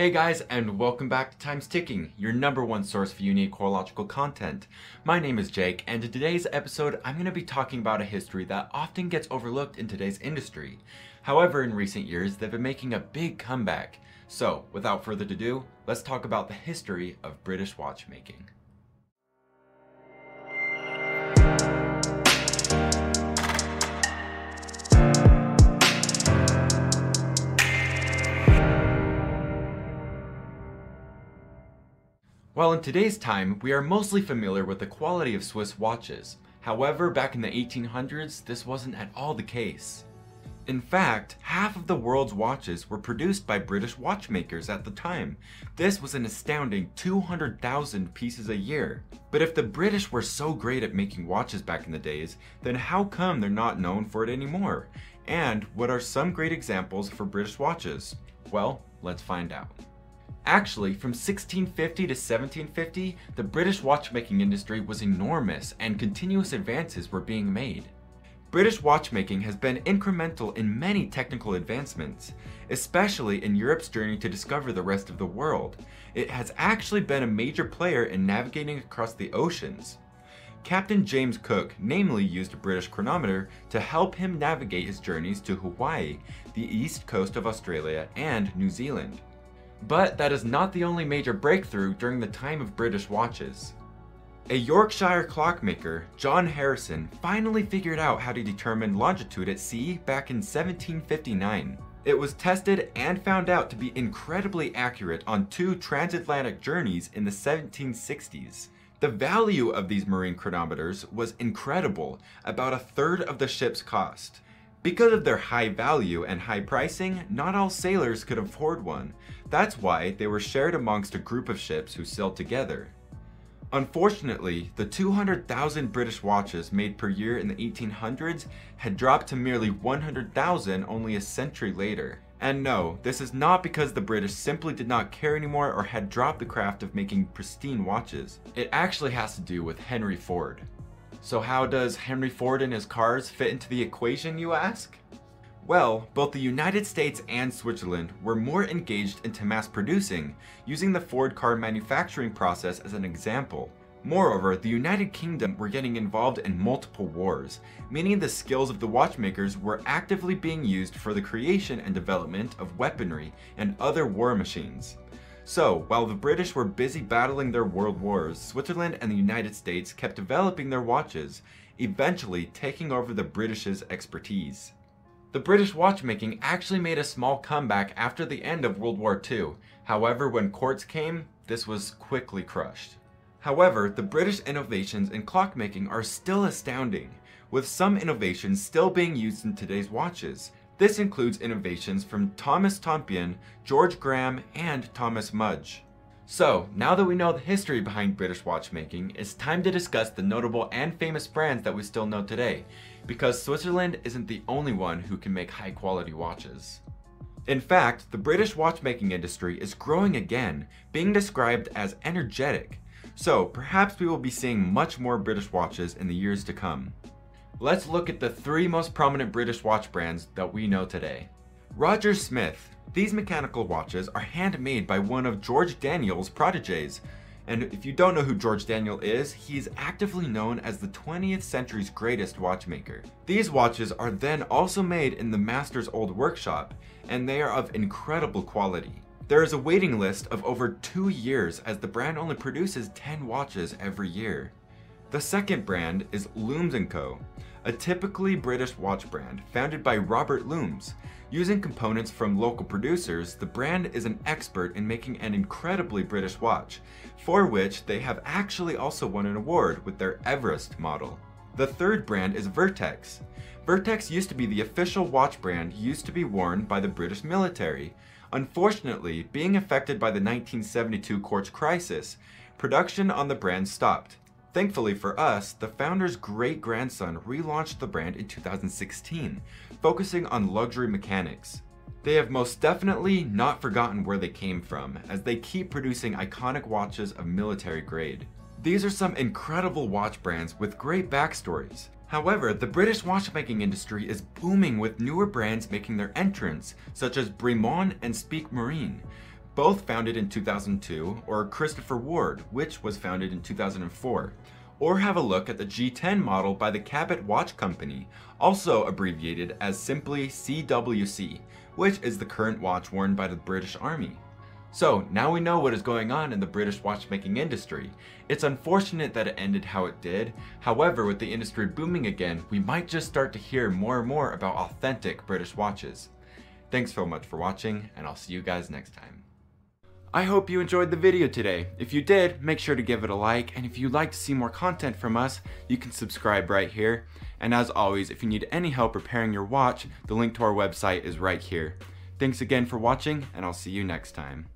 Hey guys, and welcome back to Time's Ticking, your number one source for unique horological content. My name is Jake, and in today's episode, I'm going to be talking about a history that often gets overlooked in today's industry. However, in recent years, they've been making a big comeback. So, without further ado, let's talk about the history of British watchmaking. While in today's time, we are mostly familiar with the quality of Swiss watches. However, back in the 1800s, this wasn't at all the case. In fact, half of the world's watches were produced by British watchmakers at the time. This was an astounding 200,000 pieces a year. But if the British were so great at making watches back in the days, then how come they're not known for it anymore? And what are some great examples for British watches? Well, let's find out. Actually, from 1650 to 1750, the British watchmaking industry was enormous and continuous advances were being made. British watchmaking has been incremental in many technical advancements, especially in Europe's journey to discover the rest of the world. It has actually been a major player in navigating across the oceans. Captain James Cook namely used a British chronometer to help him navigate his journeys to Hawaii, the east coast of Australia, and New Zealand. But that is not the only major breakthrough during the time of British watches. A Yorkshire clockmaker, John Harrison, finally figured out how to determine longitude at sea back in 1759. It was tested and found out to be incredibly accurate on two transatlantic journeys in the 1760s. The value of these marine chronometers was incredible, about a third of the ship's cost. Because of their high value and high pricing, not all sailors could afford one. That's why they were shared amongst a group of ships who sailed together. Unfortunately, the 200,000 British watches made per year in the 1800s had dropped to merely 100,000 only a century later. And no, this is not because the British simply did not care anymore or had dropped the craft of making pristine watches. It actually has to do with Henry Ford. So how does Henry Ford and his cars fit into the equation, you ask? Well, both the United States and Switzerland were more engaged into mass producing, using the Ford car manufacturing process as an example. Moreover, the United Kingdom were getting involved in multiple wars, meaning the skills of the watchmakers were actively being used for the creation and development of weaponry and other war machines. So, while the British were busy battling their world wars, Switzerland and the United States kept developing their watches, eventually taking over the British's expertise. The British watchmaking actually made a small comeback after the end of World War II. However, when quartz came, this was quickly crushed. However, the British innovations in clockmaking are still astounding, with some innovations still being used in today's watches, this includes innovations from Thomas Tompion, George Graham, and Thomas Mudge. So, now that we know the history behind British watchmaking, it's time to discuss the notable and famous brands that we still know today, because Switzerland isn't the only one who can make high quality watches. In fact, the British watchmaking industry is growing again, being described as energetic. So, perhaps we will be seeing much more British watches in the years to come. Let's look at the three most prominent British watch brands that we know today. Roger Smith. These mechanical watches are handmade by one of George Daniel's proteges. And if you don't know who George Daniel is, he is actively known as the 20th century's greatest watchmaker. These watches are then also made in the master's old workshop, and they are of incredible quality. There is a waiting list of over two years as the brand only produces 10 watches every year. The second brand is Loomes & Co a typically British watch brand founded by Robert Loomes. Using components from local producers, the brand is an expert in making an incredibly British watch, for which they have actually also won an award with their Everest model. The third brand is Vertex. Vertex used to be the official watch brand used to be worn by the British military. Unfortunately, being affected by the 1972 quartz crisis, production on the brand stopped. Thankfully for us, the founder's great grandson relaunched the brand in 2016, focusing on luxury mechanics. They have most definitely not forgotten where they came from, as they keep producing iconic watches of military grade. These are some incredible watch brands with great backstories. However, the British watchmaking industry is booming with newer brands making their entrance, such as Bremont and Speake-Marin. Both founded in 2002, or Christopher Ward, which was founded in 2004. Or have a look at the G10 model by the Cabot Watch Company, also abbreviated as simply CWC, which is the current watch worn by the British Army. So now we know what is going on in the British watchmaking industry. It's unfortunate that it ended how it did, however with the industry booming again, we might just start to hear more and more about authentic British watches. Thanks so much for watching, and I'll see you guys next time. I hope you enjoyed the video today. If you did, make sure to give it a like, and if you'd like to see more content from us, you can subscribe right here. And as always, if you need any help repairing your watch, the link to our website is right here. Thanks again for watching, and I'll see you next time.